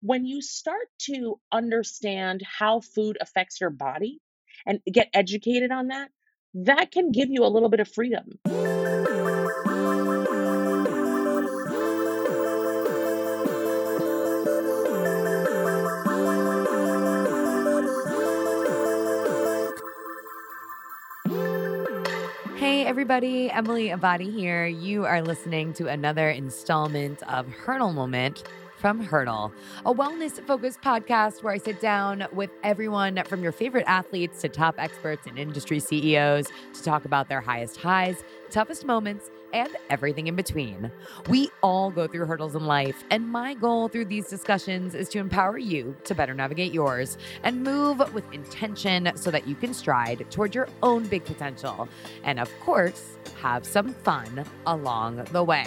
when you start to understand how food affects your body and get educated on that, that can give you a little bit of freedom. Hey, everybody, Emily Abbate here. You are listening to another installment of Hurdle Moment from Hurdle, a wellness focused podcast where I sit down with everyone from your favorite athletes to top experts and industry CEOs to talk about their highest highs, toughest moments, and everything in between. We all go through hurdles in life, and my goal through these discussions is to empower you to better navigate yours and move with intention so that you can stride toward your own big potential. And of course, have some fun along the way.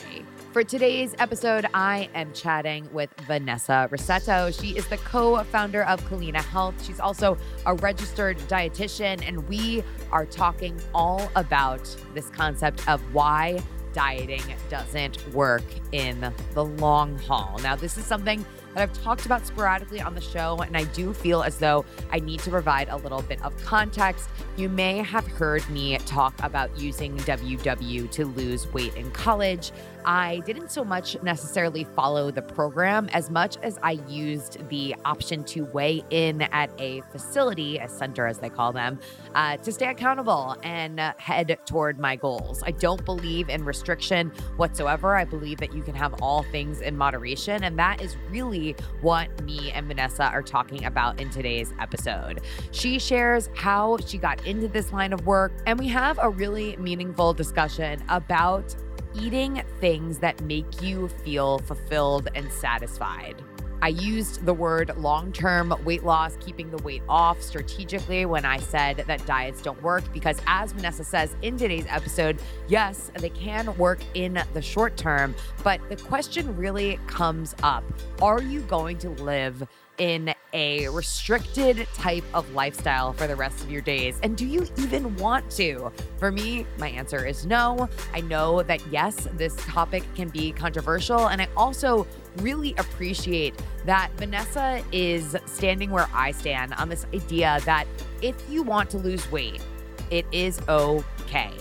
For today's episode, I am chatting with Vanessa Rissetto. She is the co founder of Culina Health. She's also a registered dietitian, and we are talking all about this concept of why dieting doesn't work in the long haul. Now, this is something that I've talked about sporadically on the show, and I do feel as though I need to provide a little bit of context. You may have heard me talk about using WW to lose weight in college. I didn't so much necessarily follow the program as much as I used the option to weigh in at a facility, a center as they call them, uh, to stay accountable and head toward my goals. I don't believe in restriction whatsoever. I believe that you can have all things in moderation. And that is really what me and Vanessa are talking about in today's episode. She shares how she got into this line of work, and we have a really meaningful discussion about eating things that make you feel fulfilled and satisfied. I used the word long term weight loss, keeping the weight off strategically when I said that diets don't work, because as Vanessa says in today's episode, yes, they can work in the short term, but the question really comes up Are you going to live in a restricted type of lifestyle for the rest of your days? And do you even want to? For me, my answer is no. I know that yes, this topic can be controversial. And I also really appreciate that Vanessa is standing where I stand on this idea that if you want to lose weight, it is okay.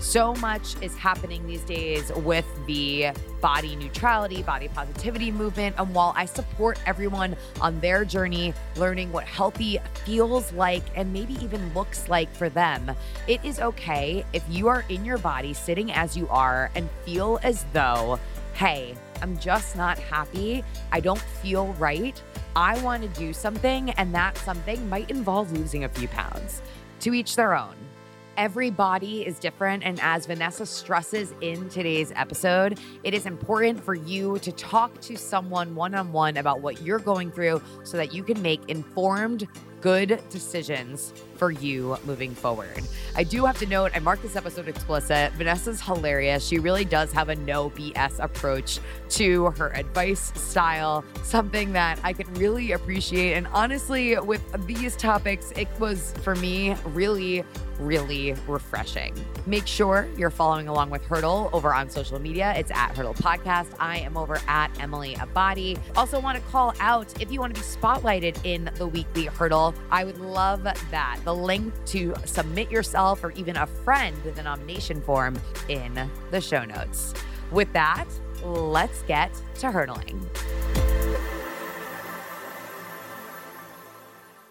So much is happening these days with the body neutrality, body positivity movement. And while I support everyone on their journey, learning what healthy feels like and maybe even looks like for them, it is okay if you are in your body sitting as you are and feel as though, hey, I'm just not happy. I don't feel right. I want to do something, and that something might involve losing a few pounds. To each their own. Every body is different. And as Vanessa stresses in today's episode, it is important for you to talk to someone one on one about what you're going through so that you can make informed, good decisions for you moving forward. I do have to note, I marked this episode explicit. Vanessa's hilarious. She really does have a no BS approach to her advice style, something that I could really appreciate. And honestly, with these topics, it was for me really really refreshing. Make sure you're following along with Hurdle over on social media. It's at Hurdle Podcast. I am over at Emily Abbate. Also, want to call out if you want to be spotlighted in the weekly Hurdle, I would love that the link to submit yourself or even a friend a nomination form in the show notes. With that, let's get to hurdling.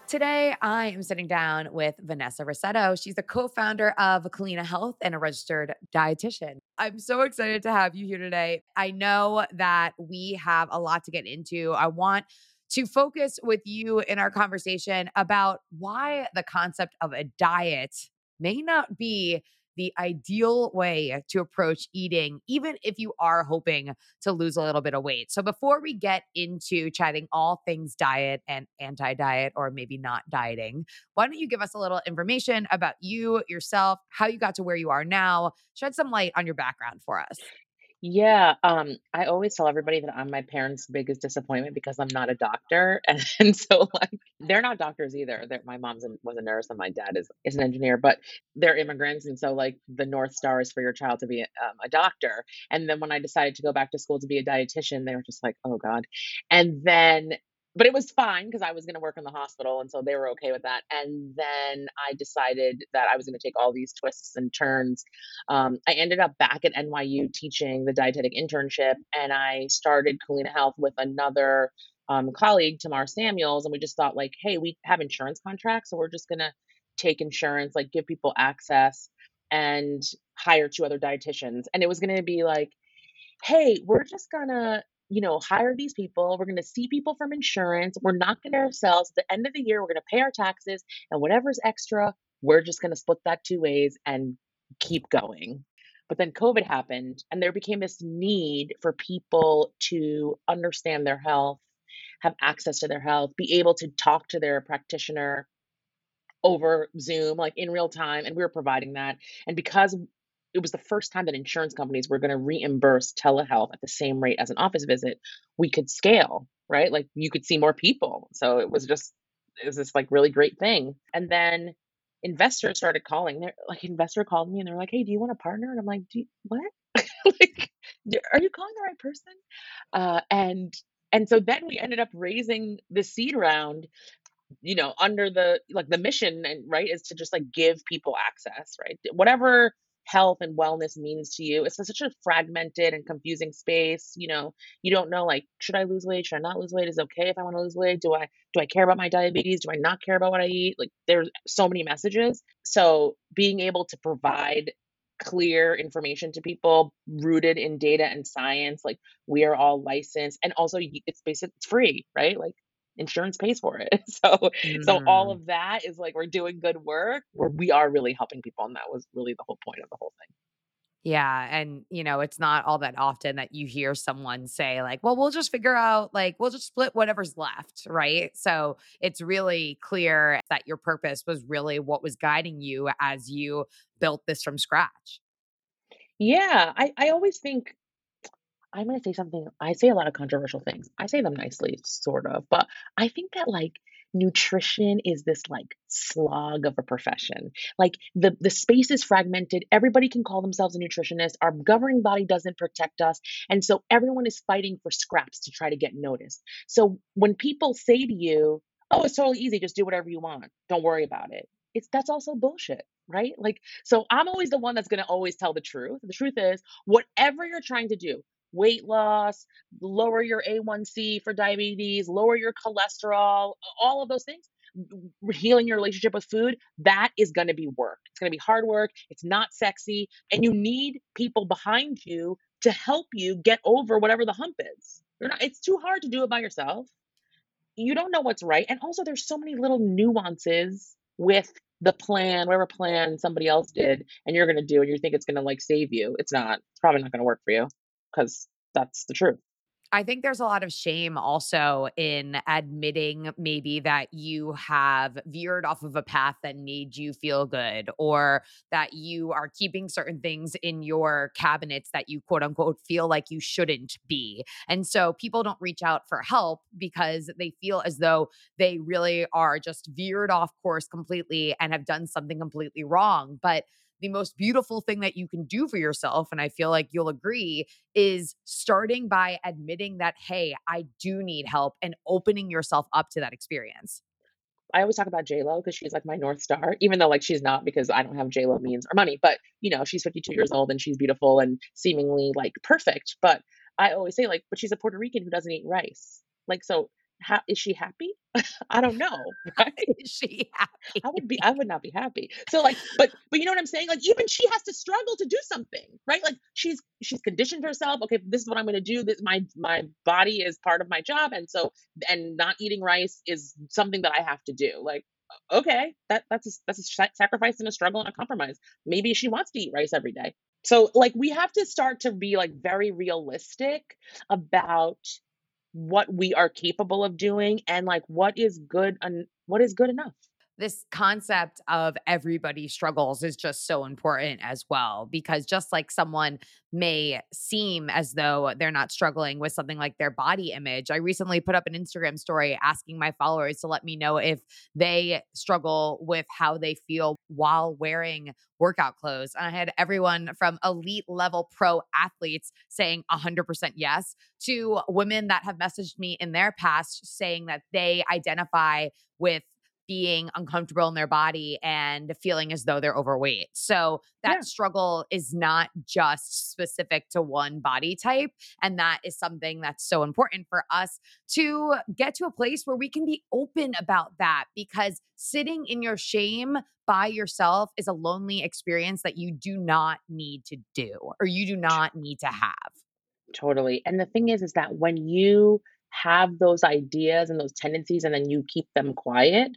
Today, I am sitting down with Vanessa Rissetto. She's the co founder of Culina Health and a registered dietitian. I'm so excited to have you here today. I know that we have a lot to get into. I want to focus with you in our conversation about why the concept of a diet may not be the ideal way to approach eating, even if you are hoping to lose a little bit of weight. So, before we get into chatting all things diet and anti diet, or maybe not dieting, why don't you give us a little information about you, yourself, how you got to where you are now? Shed some light on your background for us. Yeah, um, I always tell everybody that I'm my parents' biggest disappointment because I'm not a doctor, and, and so like they're not doctors either. They're, my mom's a, was a nurse and my dad is is an engineer, but they're immigrants, and so like the north star is for your child to be um, a doctor. And then when I decided to go back to school to be a dietitian, they were just like, oh God. And then but it was fine because I was going to work in the hospital. And so they were okay with that. And then I decided that I was going to take all these twists and turns. Um, I ended up back at NYU teaching the dietetic internship, and I started Culina Health with another um, colleague, Tamar Samuels. And we just thought, like, hey, we have insurance contracts. So we're just going to take insurance, like, give people access and hire two other dietitians. And it was going to be like, hey, we're just gonna, you know, hire these people. We're gonna see people from insurance. We're not gonna ourselves. At the end of the year, we're gonna pay our taxes, and whatever's extra, we're just gonna split that two ways and keep going. But then COVID happened, and there became this need for people to understand their health, have access to their health, be able to talk to their practitioner over Zoom, like in real time. And we were providing that. And because it was the first time that insurance companies were going to reimburse telehealth at the same rate as an office visit, we could scale, right? Like you could see more people. So it was just, it was this like really great thing. And then investors started calling. They're like, investor called me and they're like, hey, do you want a partner? And I'm like, do you, what? like, are you calling the right person? Uh, and and so then we ended up raising the seed round you know under the like the mission and right is to just like give people access right whatever health and wellness means to you. It's such a fragmented and confusing space. You know, you don't know like, should I lose weight? Should I not lose weight? Is okay if I want to lose weight? Do I do I care about my diabetes? Do I not care about what I eat? Like there's so many messages. So being able to provide clear information to people rooted in data and science like we are all licensed and also it's basically it's free right like insurance pays for it. So mm. so all mm. of that is like we're doing good work where we are really helping people and that was really the whole point of the whole thing. Yeah. And, you know, it's not all that often that you hear someone say, like, well, we'll just figure out, like, we'll just split whatever's left. Right. So it's really clear that your purpose was really what was guiding you as you built this from scratch. Yeah. I, I always think I'm gonna say something. I say a lot of controversial things. I say them nicely, sort of, but I think that like nutrition is this like slog of a profession. Like the the space is fragmented. Everybody can call themselves a nutritionist. Our governing body doesn't protect us, and so everyone is fighting for scraps to try to get noticed. So when people say to you, "Oh, it's totally easy. Just do whatever you want. Don't worry about it." It's that's also bullshit right? Like, so I'm always the one that's going to always tell the truth. The truth is, whatever you're trying to do, weight loss, lower your A1C for diabetes, lower your cholesterol, all of those things, healing your relationship with food, that is going to be work. It's going to be hard work. It's not sexy. And you need people behind you to help you get over whatever the hump is. Not, it's too hard to do it by yourself. You don't know what's right. And also, there's so many little nuances with the plan, whatever plan somebody else did, and you're going to do, and you think it's going to like save you. It's not. It's probably not going to work for you because that's the truth. I think there's a lot of shame also in admitting maybe that you have veered off of a path that made you feel good or that you are keeping certain things in your cabinets that you quote unquote feel like you shouldn't be. And so people don't reach out for help because they feel as though they really are just veered off course completely and have done something completely wrong. But the most beautiful thing that you can do for yourself, and I feel like you'll agree, is starting by admitting that, hey, I do need help and opening yourself up to that experience. I always talk about J Lo because she's like my north star, even though like she's not because I don't have J Lo means or money. But you know, she's 52 years old and she's beautiful and seemingly like perfect. But I always say like, but she's a Puerto Rican who doesn't eat rice. Like, so how is she happy? I don't know. Right? Is she happy? I would be I would not be happy. So like but but you know what I'm saying? Like even she has to struggle to do something, right? Like she's she's conditioned herself, okay, this is what I'm going to do. This my my body is part of my job and so and not eating rice is something that I have to do. Like okay, that that's a, that's a sacrifice and a struggle and a compromise. Maybe she wants to eat rice every day. So like we have to start to be like very realistic about what we are capable of doing and like what is good and what is good enough this concept of everybody struggles is just so important as well because just like someone may seem as though they're not struggling with something like their body image i recently put up an instagram story asking my followers to let me know if they struggle with how they feel while wearing workout clothes and i had everyone from elite level pro athletes saying 100% yes to women that have messaged me in their past saying that they identify with being uncomfortable in their body and feeling as though they're overweight. So that yeah. struggle is not just specific to one body type. And that is something that's so important for us to get to a place where we can be open about that because sitting in your shame by yourself is a lonely experience that you do not need to do or you do not need to have. Totally. And the thing is, is that when you have those ideas and those tendencies and then you keep them quiet,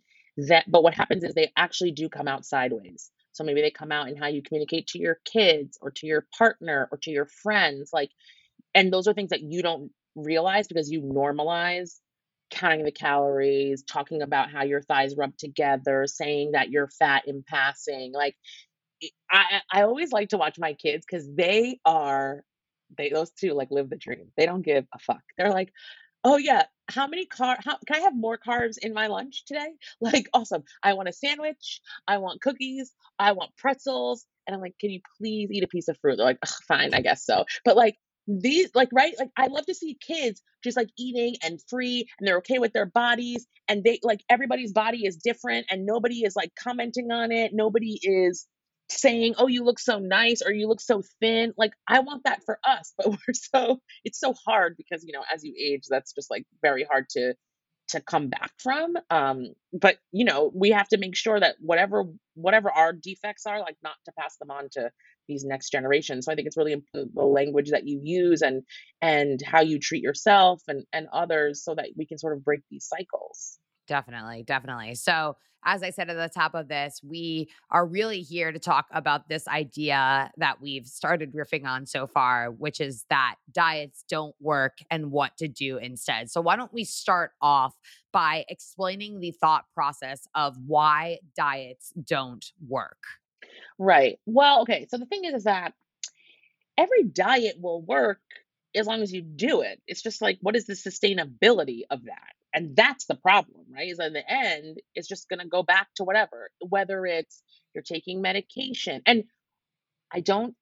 that but what happens is they actually do come out sideways. So maybe they come out in how you communicate to your kids or to your partner or to your friends like and those are things that you don't realize because you normalize counting the calories talking about how your thighs rub together saying that you're fat in passing like i i always like to watch my kids because they are they those two like live the dream. They don't give a fuck. They're like Oh yeah. How many car how can I have more carbs in my lunch today? Like awesome. I want a sandwich, I want cookies, I want pretzels. And I'm like, can you please eat a piece of fruit? They're like, fine, I guess so. But like these like right like i love to see kids just like eating and free and they're okay with their bodies and they like everybody's body is different and nobody is like commenting on it nobody is saying, "Oh, you look so nice" or "You look so thin." Like I want that for us, but we're so it's so hard because you know as you age, that's just like very hard to to come back from. Um, but you know we have to make sure that whatever whatever our defects are, like not to pass them on to these next generations. So I think it's really important the language that you use and and how you treat yourself and and others, so that we can sort of break these cycles. Definitely, definitely. So, as I said at the top of this, we are really here to talk about this idea that we've started riffing on so far, which is that diets don't work and what to do instead. So, why don't we start off by explaining the thought process of why diets don't work? Right. Well, okay. So, the thing is, is that every diet will work as long as you do it. It's just like, what is the sustainability of that? And that's the problem, right? Is in the end, it's just going to go back to whatever, whether it's you're taking medication. And I don't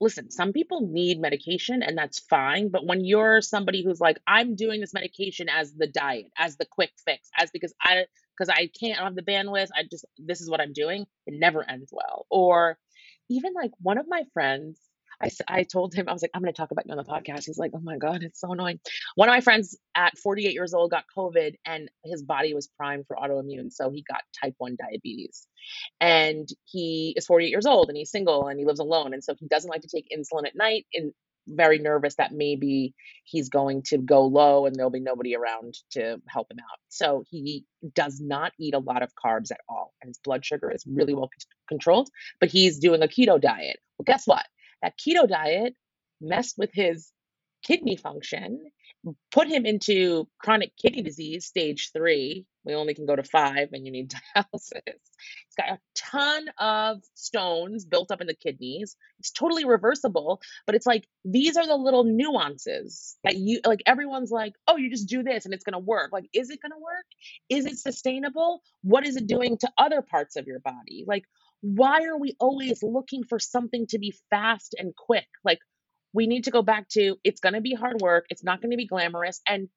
listen, some people need medication and that's fine. But when you're somebody who's like, I'm doing this medication as the diet, as the quick fix, as because I, because I can't have the bandwidth, I just, this is what I'm doing, it never ends well. Or even like one of my friends, I, I told him, I was like, I'm going to talk about you on the podcast. He's like, oh my God, it's so annoying. One of my friends at 48 years old got COVID and his body was primed for autoimmune. So he got type 1 diabetes. And he is 48 years old and he's single and he lives alone. And so he doesn't like to take insulin at night and very nervous that maybe he's going to go low and there'll be nobody around to help him out. So he does not eat a lot of carbs at all. And his blood sugar is really well controlled, but he's doing a keto diet. Well, guess what? That keto diet messed with his kidney function, put him into chronic kidney disease, stage three. We only can go to five and you need dialysis. He's got a ton of stones built up in the kidneys. It's totally reversible, but it's like these are the little nuances that you like. Everyone's like, oh, you just do this and it's going to work. Like, is it going to work? Is it sustainable? What is it doing to other parts of your body? Like, why are we always looking for something to be fast and quick? Like, we need to go back to it's going to be hard work, it's not going to be glamorous. And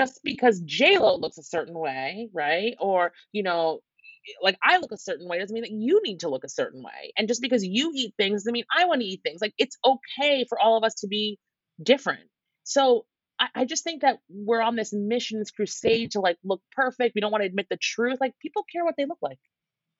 just because JLo looks a certain way, right? Or, you know, like I look a certain way doesn't mean that you need to look a certain way. And just because you eat things doesn't mean I want to eat things. Like it's okay for all of us to be different. So I, I just think that we're on this mission, this crusade to like look perfect. We don't want to admit the truth. Like people care what they look like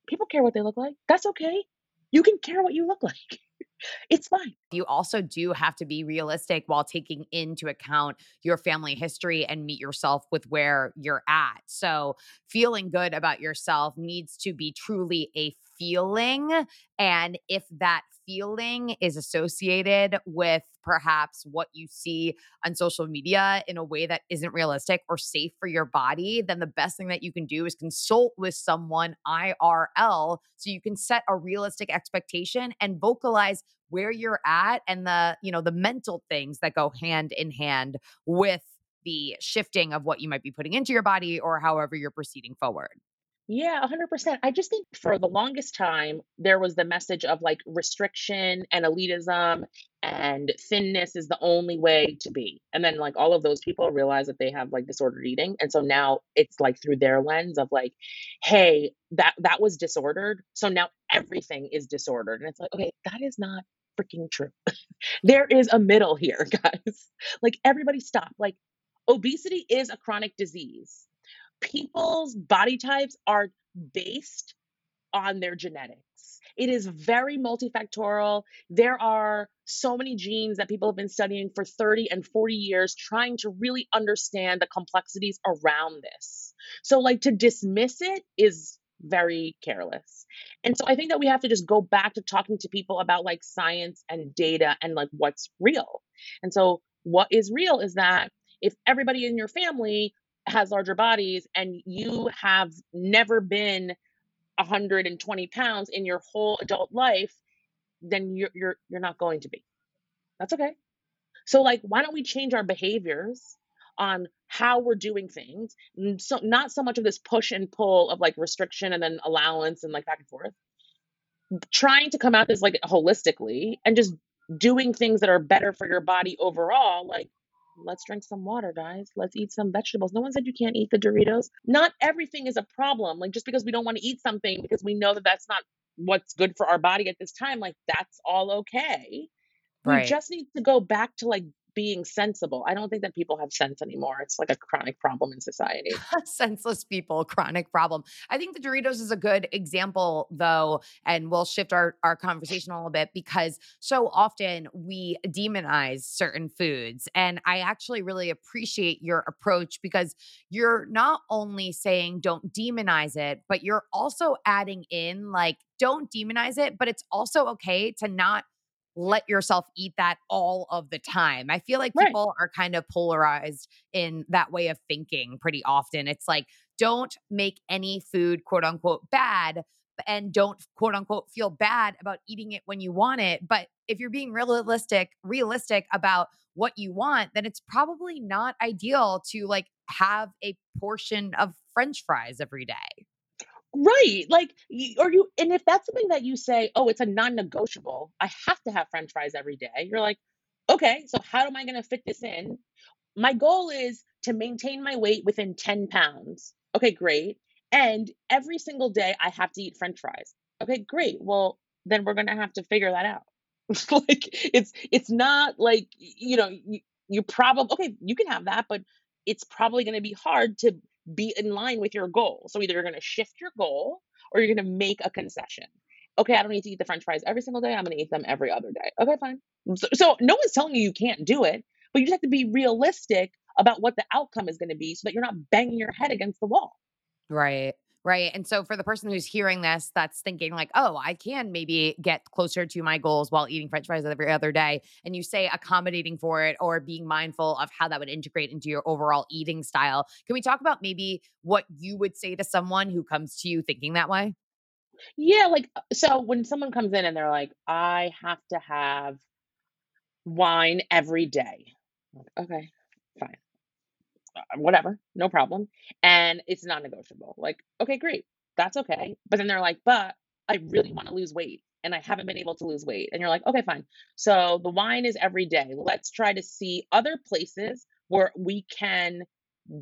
people care what they look like. That's okay. You can care what you look like. it's fine. You also do have to be realistic while taking into account your family history and meet yourself with where you're at. So, feeling good about yourself needs to be truly a feeling and if that feeling is associated with perhaps what you see on social media in a way that isn't realistic or safe for your body, then the best thing that you can do is consult with someone IRL so you can set a realistic expectation and vocalize where you're at and the, you know, the mental things that go hand in hand with the shifting of what you might be putting into your body or however you're proceeding forward. Yeah, 100%. I just think for the longest time, there was the message of like restriction and elitism and thinness is the only way to be. And then like all of those people realize that they have like disordered eating. And so now it's like through their lens of like, hey, that that was disordered. So now everything is disordered. And it's like, okay, that is not freaking true. there is a middle here, guys. Like everybody stop. Like obesity is a chronic disease people's body types are based on their genetics. It is very multifactorial. There are so many genes that people have been studying for 30 and 40 years, trying to really understand the complexities around this. So, like, to dismiss it is very careless. And so I think that we have to just go back to talking to people about like science and data and like what's real. And so, what is real is that if everybody in your family has larger bodies and you have never been 120 pounds in your whole adult life, then you're you're you're not going to be. That's okay. So like why don't we change our behaviors on how we're doing things? So not so much of this push and pull of like restriction and then allowance and like back and forth. Trying to come at this like holistically and just doing things that are better for your body overall, like Let's drink some water, guys. Let's eat some vegetables. No one said you can't eat the Doritos. Not everything is a problem. Like just because we don't want to eat something because we know that that's not what's good for our body at this time, like that's all okay. We just need to go back to like being sensible. I don't think that people have sense anymore. It's like a chronic problem in society. Senseless people, chronic problem. I think the Doritos is a good example, though, and we'll shift our, our conversation a little bit because so often we demonize certain foods. And I actually really appreciate your approach because you're not only saying don't demonize it, but you're also adding in like, don't demonize it, but it's also okay to not let yourself eat that all of the time. I feel like Right. people are kind of polarized in that way of thinking pretty often. It's like, don't make any food quote unquote bad and don't quote unquote feel bad about eating it when you want it. But if you're being realistic, realistic about what you want, then it's probably not ideal to like have a portion of french fries every day. Right. Like, or you, and if that's something that you say, oh, it's a non negotiable, I have to have French fries every day, you're like, okay, so how am I going to fit this in? My goal is to maintain my weight within 10 pounds. Okay, great. And every single day I have to eat French fries. Okay, great. Well, then we're going to have to figure that out. like it's it's not like you know you, you probably okay you can have that but it's probably going to be hard to be in line with your goal. So either you're going to shift your goal or you're going to make a concession. Okay i don't need to eat the french fries every single day i'm going to eat them every other day. Okay fine. So, so no one's telling you you can't do it but you just have to be realistic about what the outcome is going to be so that you're not banging your head against the wall. Right. Right. And so for the person who's hearing this, that's thinking like, oh, I can maybe get closer to my goals while eating French fries every other day. And you say accommodating for it or being mindful of how that would integrate into your overall eating style. Can we talk about maybe what you would say to someone who comes to you thinking that way? yeah like uh, so when someone comes in and they're like i have to have wine every day okay fine Uh, whatever, no problem. And it's non negotiable. Like, okay, great. That's okay. But then they're like, but I really want to lose weight and I haven't been able to lose weight. And you're like, okay, fine. So the wine is every day. Let's try to see other places where we can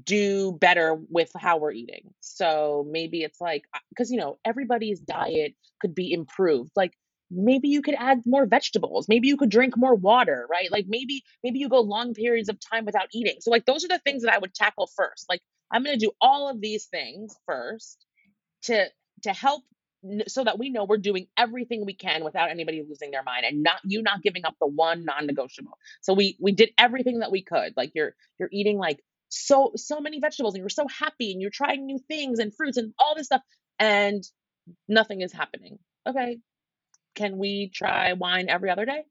do better with how we're eating. So maybe it's like, uh, because, you know, everybody's diet could be improved. Like, maybe you could add more vegetables. Maybe you could drink more water, right? Like, maybe, maybe you go long periods of time without eating. So, like, those are the things that I would tackle first. Like, I'm going to do all of these things first to, to help so that we know we're doing everything we can without anybody losing their mind and not you not giving up the one non-negotiable so we we did everything that we could like you're you're eating like so so many vegetables and you're so happy and you're trying new things and fruits and all this stuff and nothing is happening okay, can we try wine every other day?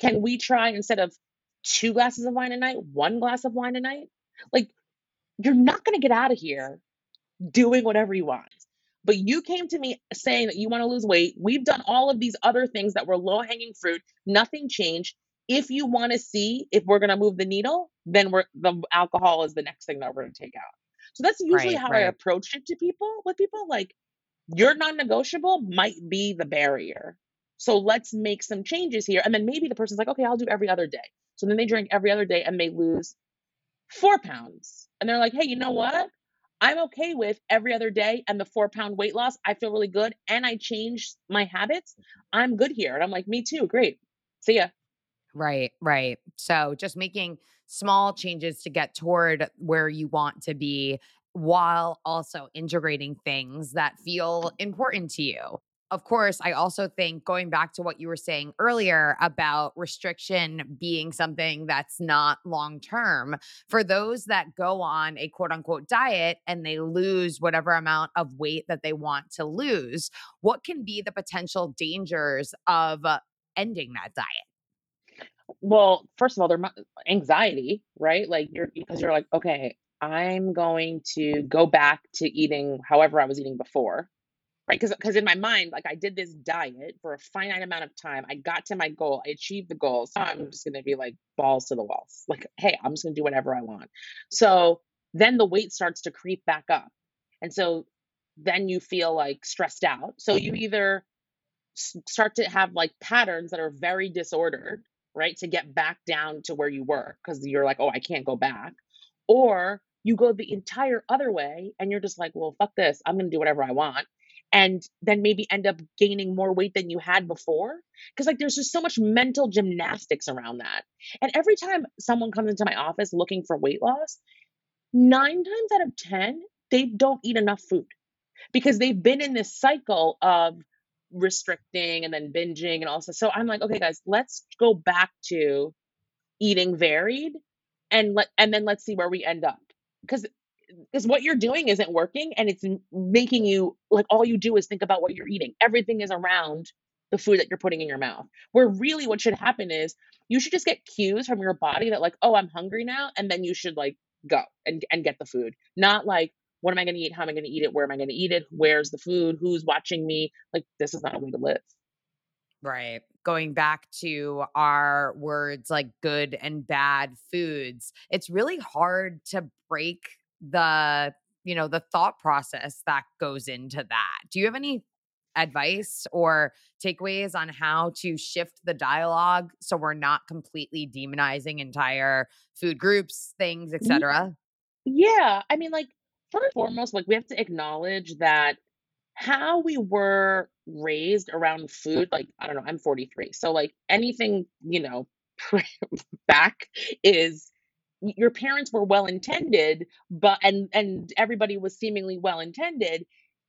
Can we try instead of two glasses of wine a night, one glass of wine a night? Like, you're not going to get out of here doing whatever you want. But you came to me saying that you want to lose weight. We've done all of these other things that were low hanging fruit. Nothing changed. If you want to see if we're going to move the needle, then we're the alcohol is the next thing that we're going to take out. So that's usually Right, how I approach it to people with people like your non-negotiable might be the barrier. So let's make some changes here. And then maybe the person's like, okay, I'll do every other day. So then they drink every other day and they lose four pounds. And they're like, hey, you know what? I'm okay with every other day and the four pound weight loss. I feel really good and I changed my habits. I'm good here. And I'm like, me too. Great. See ya. Right, right. So just making small changes to get toward where you want to be while also integrating things that feel important to you. Of course, I also think going back to what you were saying earlier about restriction being something that's not long term, for those that go on a quote unquote diet and they lose whatever amount of weight that they want to lose, what can be the potential dangers of uh, ending that diet? Well, first of all, there anxiety, right? Like you're because you're like, okay, I'm going to go back to eating however I was eating before right? Because because in my mind, like I did this diet for a finite amount of time. I got to my goal. I achieved the goal. So I'm um just gonna be like balls to the walls. Like, hey, I'm just gonna do whatever I want. So then the weight starts to creep back up. And so then you feel like stressed out. So you mm-hmm. either start to have like patterns that are very disordered, right? To get back down to where you were because you're like, oh, I can't go back. Or you go the entire other way and you're just like, well, fuck this. I'm going to do whatever I want. And then maybe end up gaining more weight than you had before. Because, like, there's just so much mental gymnastics around that. And every time someone comes into my office looking for weight loss, nine times out of 10, they don't eat enough food because they've been in this cycle of restricting and then binging and also so I'm like, okay guys, let's go back to eating varied and let and then let's see where we end up. Cuz because what you're doing isn't working and it's making you like all you do is think about what you're eating. Everything is around the food that you're putting in your mouth. Where really what should happen is you should just get cues from your body that like, "Oh, I'm hungry now," and then you should like go and and get the food. Not like, "What am I going to eat? How am I going to eat it? Where am I going to eat it? Where's the food? Who's watching me?" Like this is not a way to live. Right. Going back to our words like good and bad foods, it's really hard to break the, you know, the thought process that goes into that. Do you have any advice or takeaways on how to shift the dialogue so we're not completely demonizing entire food groups, things, etc.? Yeah, I mean like first and foremost, like we have to acknowledge that how we were raised around food, like, I don't know, I'm 43. So, like, anything, you know, back is your parents were well intended, but and and everybody was seemingly well intended,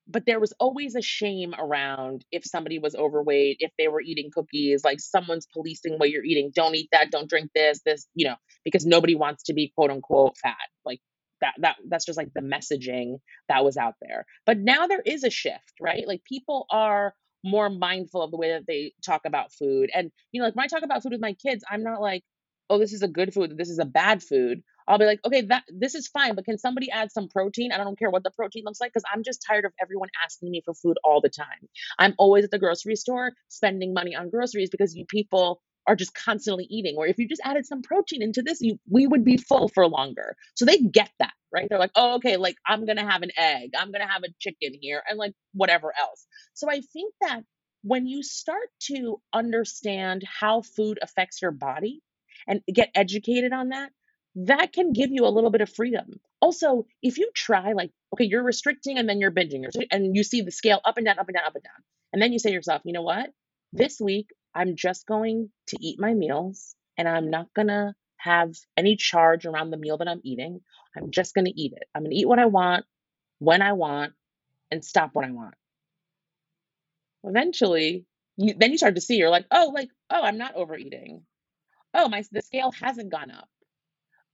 but there was always a shame around if somebody was overweight, if they were eating cookies, like someone's policing what you're eating. Don't eat that, don't drink this, this, you know, because nobody wants to be quote unquote fat. Like that that that's just like the messaging that was out there. But now there is a shift, right? Like people are more mindful of the way that they talk about food. And you know, like when I talk about food with my kids, I'm not like, "Oh, this is a good food, this is a bad food." I'll be like, "Okay, that this is fine, but can somebody add some protein?" I don't care what the protein looks like because I'm just tired of everyone asking me for food all the time. I'm always at the grocery store spending money on groceries because you people are just constantly eating. Or if you just added some protein into this, you we would be full for longer. So they get that, right? They're like, "Oh, okay, like I'm gonna have an egg, I'm gonna have a chicken here, and like whatever else." So I think that when you start to understand how food affects your body and get educated on that, that can give you a little bit of freedom. Also, if you try, like, okay, you're restricting and then you're binging, and you see the scale up and down, up and down, up and down. And then you say to yourself, you know what? This week, I'm just going to eat my meals and I'm not going to have any charge around the meal that I'm eating. I'm just going to eat it. I'm going to eat what I want, when I want, and stop when I want. Eventually, you then you start to see you're like, "Oh, like, oh, I'm not overeating. Oh, my the scale hasn't gone up.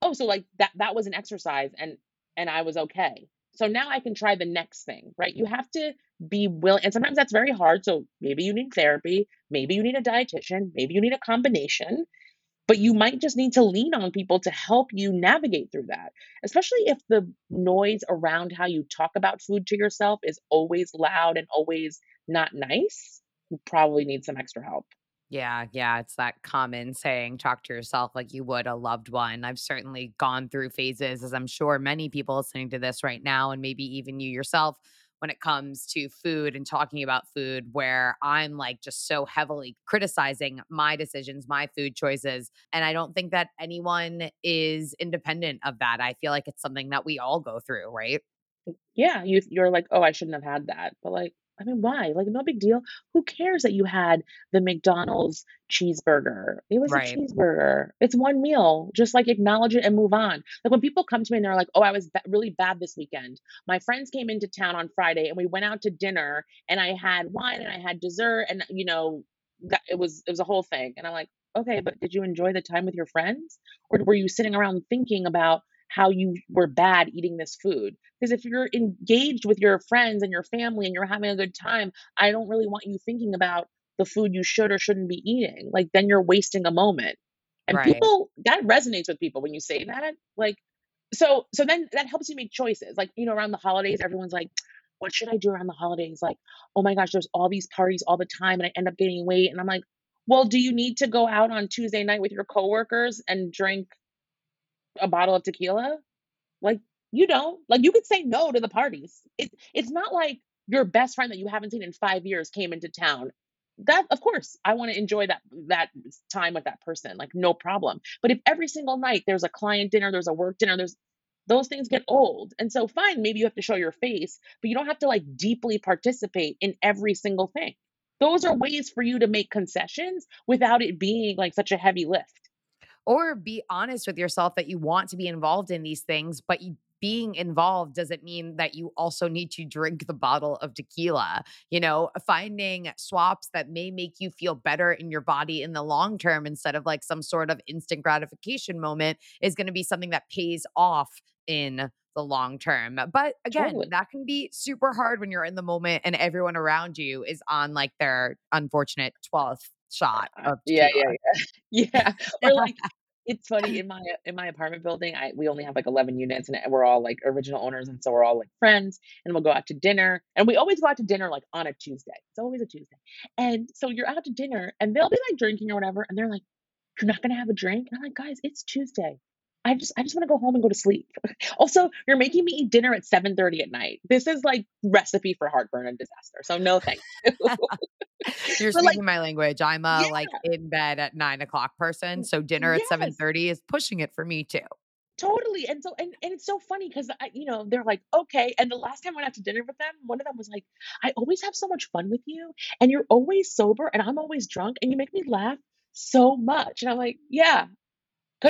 Oh, so like that that was an exercise and and I was okay." So now I can try the next thing, right? You have to be willing, and sometimes that's very hard. So maybe you need therapy, maybe you need a dietitian, maybe you need a combination, but you might just need to lean on people to help you navigate through that, especially if the noise around how you talk about food to yourself is always loud and always not nice. You probably need some extra help. Yeah, yeah, it's that common saying, talk to yourself like you would a loved one. I've certainly gone through phases, as I'm sure many people listening to this right now, and maybe even you yourself, when it comes to food and talking about food, where I'm like just so heavily criticizing my decisions, my food choices. And I don't think that anyone is independent of that. I feel like it's something that we all go through, right? Yeah, you you're like, "Oh, I shouldn't have had that." But, like, I mean, why? Like, no big deal. Who cares that you had the McDonald's cheeseburger? It was a cheeseburger. It's one meal. Just, like, acknowledge it and move on. Like, when people come to me and they're like, "Oh, I was ba really bad this weekend. My friends came into town on Friday, and we went out to dinner, and I had wine, and I had dessert, and, you know, that it was it was a whole thing." And I'm like, "Okay, but did you enjoy the time with your friends? Or were you sitting around thinking about how you were bad eating this food?" Because if you're engaged with your friends and your family and you're having a good time, I don't really want you thinking about the food you should or shouldn't be eating. Like, then you're wasting a moment. And Right. people that resonates with people when you say that. Like, so so then that helps you make choices. Like, you know, around the holidays, everyone's like, what should I do around the holidays? Like, oh my gosh, there's all these parties all the time and I end up gaining weight. And I'm like, well, do you need to go out on Tuesday night with your coworkers and drink a bottle of tequila? Like, you don't. Like, you could say no to the parties. It, it's not like your best friend that you haven't seen in five years came into town. That, of course, I want to enjoy that that time with that person. Like, no problem. But if every single night there's a client dinner, there's a work dinner, there's those things get old. And so, fine, maybe you have to show your face, but you don't have to like deeply participate in every single thing. Those are ways for you to make concessions without it being like such a heavy lift. Or be honest with yourself that you want to be involved in these things, but you being involved doesn't mean that you also need to drink the bottle of tequila. You know, finding swaps that may make you feel better in your body in the long term instead of like some sort of instant gratification moment is going to be something that pays off in the long term. But again, Totally. that can be super hard when you're in the moment and everyone around you is on like their unfortunate 12th shot of yeah, yeah, yeah. Yeah, or like it's funny in my in my apartment building, I we only have like 11 units and we're all like original owners and so we're all like friends and we'll go out to dinner and we always go out to dinner like on a Tuesday. It's always a Tuesday. And so you're out to dinner and they'll be like drinking or whatever and they're like, "You're not gonna have a drink?" And I'm like, "Guys, it's Tuesday. I just I just want to go home and go to sleep." Also, you're making me eat dinner at 7:30 at night. This is like recipe for heartburn and disaster. So no thank you. You're But like, speaking my language. I'm a, yeah, like, in bed at nine o'clock person, so dinner at yes. 7:30 is pushing it for me too. Totally, and so and and it's so funny 'cause I you know, they're like, "Okay," and the last time I went out to dinner with them, one of them was like, "I always have so much fun with you, and you're always sober, and I'm always drunk, and you make me laugh so much." And I'm like, "Yeah,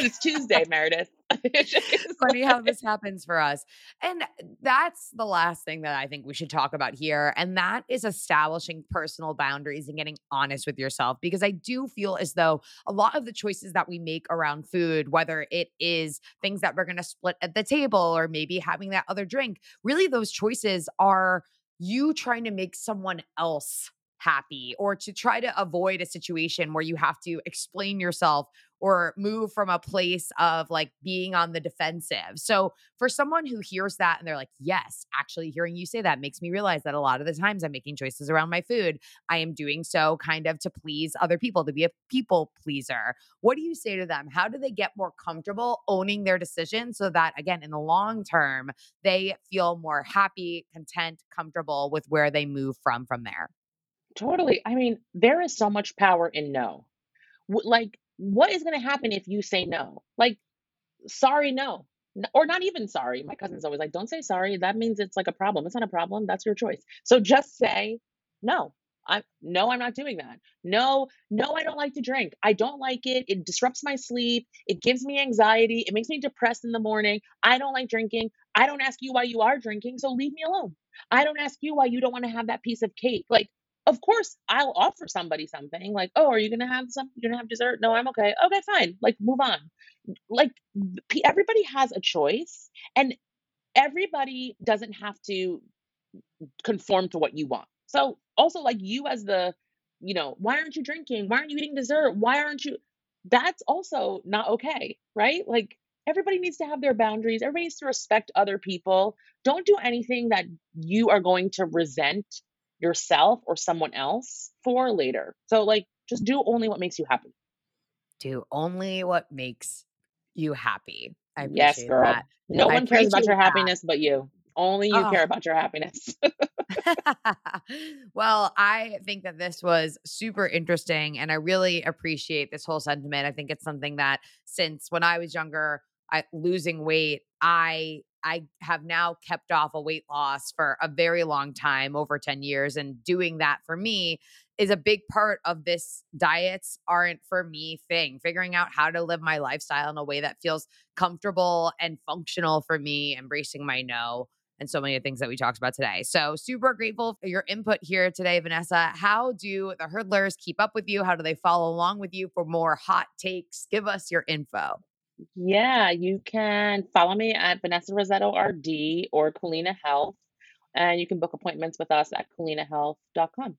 it's Tuesday, Meredith." Funny how this happens for us. And that's the last thing that I think we should talk about here. And that is establishing personal boundaries and getting honest with yourself. Because I do feel as though a lot of the choices that we make around food, whether it is things that we're going to split at the table or maybe having that other drink, really those choices are you trying to make someone else happy or to try to avoid a situation where you have to explain yourself or move from a place of like being on the defensive. So, for someone who hears that and they're like, yes, actually hearing you say that makes me realize that a lot of the times I'm making choices around my food, I am doing so kind of to please other people, to be a people pleaser. What do you say to them? How do they get more comfortable owning their decisions so that, again, in the long term, they feel more happy, content, comfortable with where they move from from there? totally. I mean, there is so much power in no. Like, what is gonna happen if you say no? Like, sorry, no. Or not even sorry. My cousin's always like, "Don't say sorry. That means it's like a problem. It's not a problem. That's your choice." So just say, "No. I no, I'm not doing that. No, no, I don't like to drink. I don't like it. It disrupts my sleep. It gives me anxiety. It makes me depressed in the morning. I don't like drinking. I don't ask you why you are drinking, so leave me alone. I don't ask you why you don't wanna have that piece of cake." Like, of course, I'll offer somebody something like, "Oh, are you gonna have some you're gonna have dessert?" "No, I'm okay." "Okay, fine." Like, move on like everybody has a choice and everybody doesn't have to conform to what you want. So also like you as the, you know, why aren't you drinking? Why aren't you eating dessert? Why aren't you that's also not okay, right? Like everybody needs to have their boundaries. Everybody needs to respect other people. Don't do anything that you are going to resent yourself or someone else for later. So like just do only what makes you happy. Do only what makes you happy. I Yes, girl. that. No I one cares about your that. happiness but you. Only you Oh. care about your happiness. well, I think that this was super interesting and I really appreciate this whole sentiment. I think it's something that since when I was younger, I losing weight, I I have now kept off a weight loss for a very long time, over 10 years and doing that for me is a big part of this diets aren't for me thing. Figuring out how to live my lifestyle in a way that feels comfortable and functional for me, embracing my no and so many of the things that we talked about today. So, super grateful for your input here today, Vanessa. How do the hurdlers keep up with you? How do they follow along with you for more hot takes? Give us your info. Yeah, you can follow me at Vanessa Rissetto RD or Culina Health, and you can book appointments with us at culinahealth.com.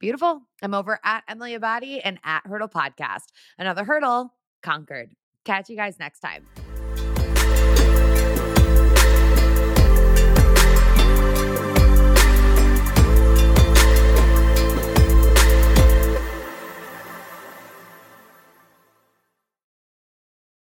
Beautiful. I'm over at Emily Abbate and at Hurdle Podcast. Another hurdle conquered. Catch you guys next time.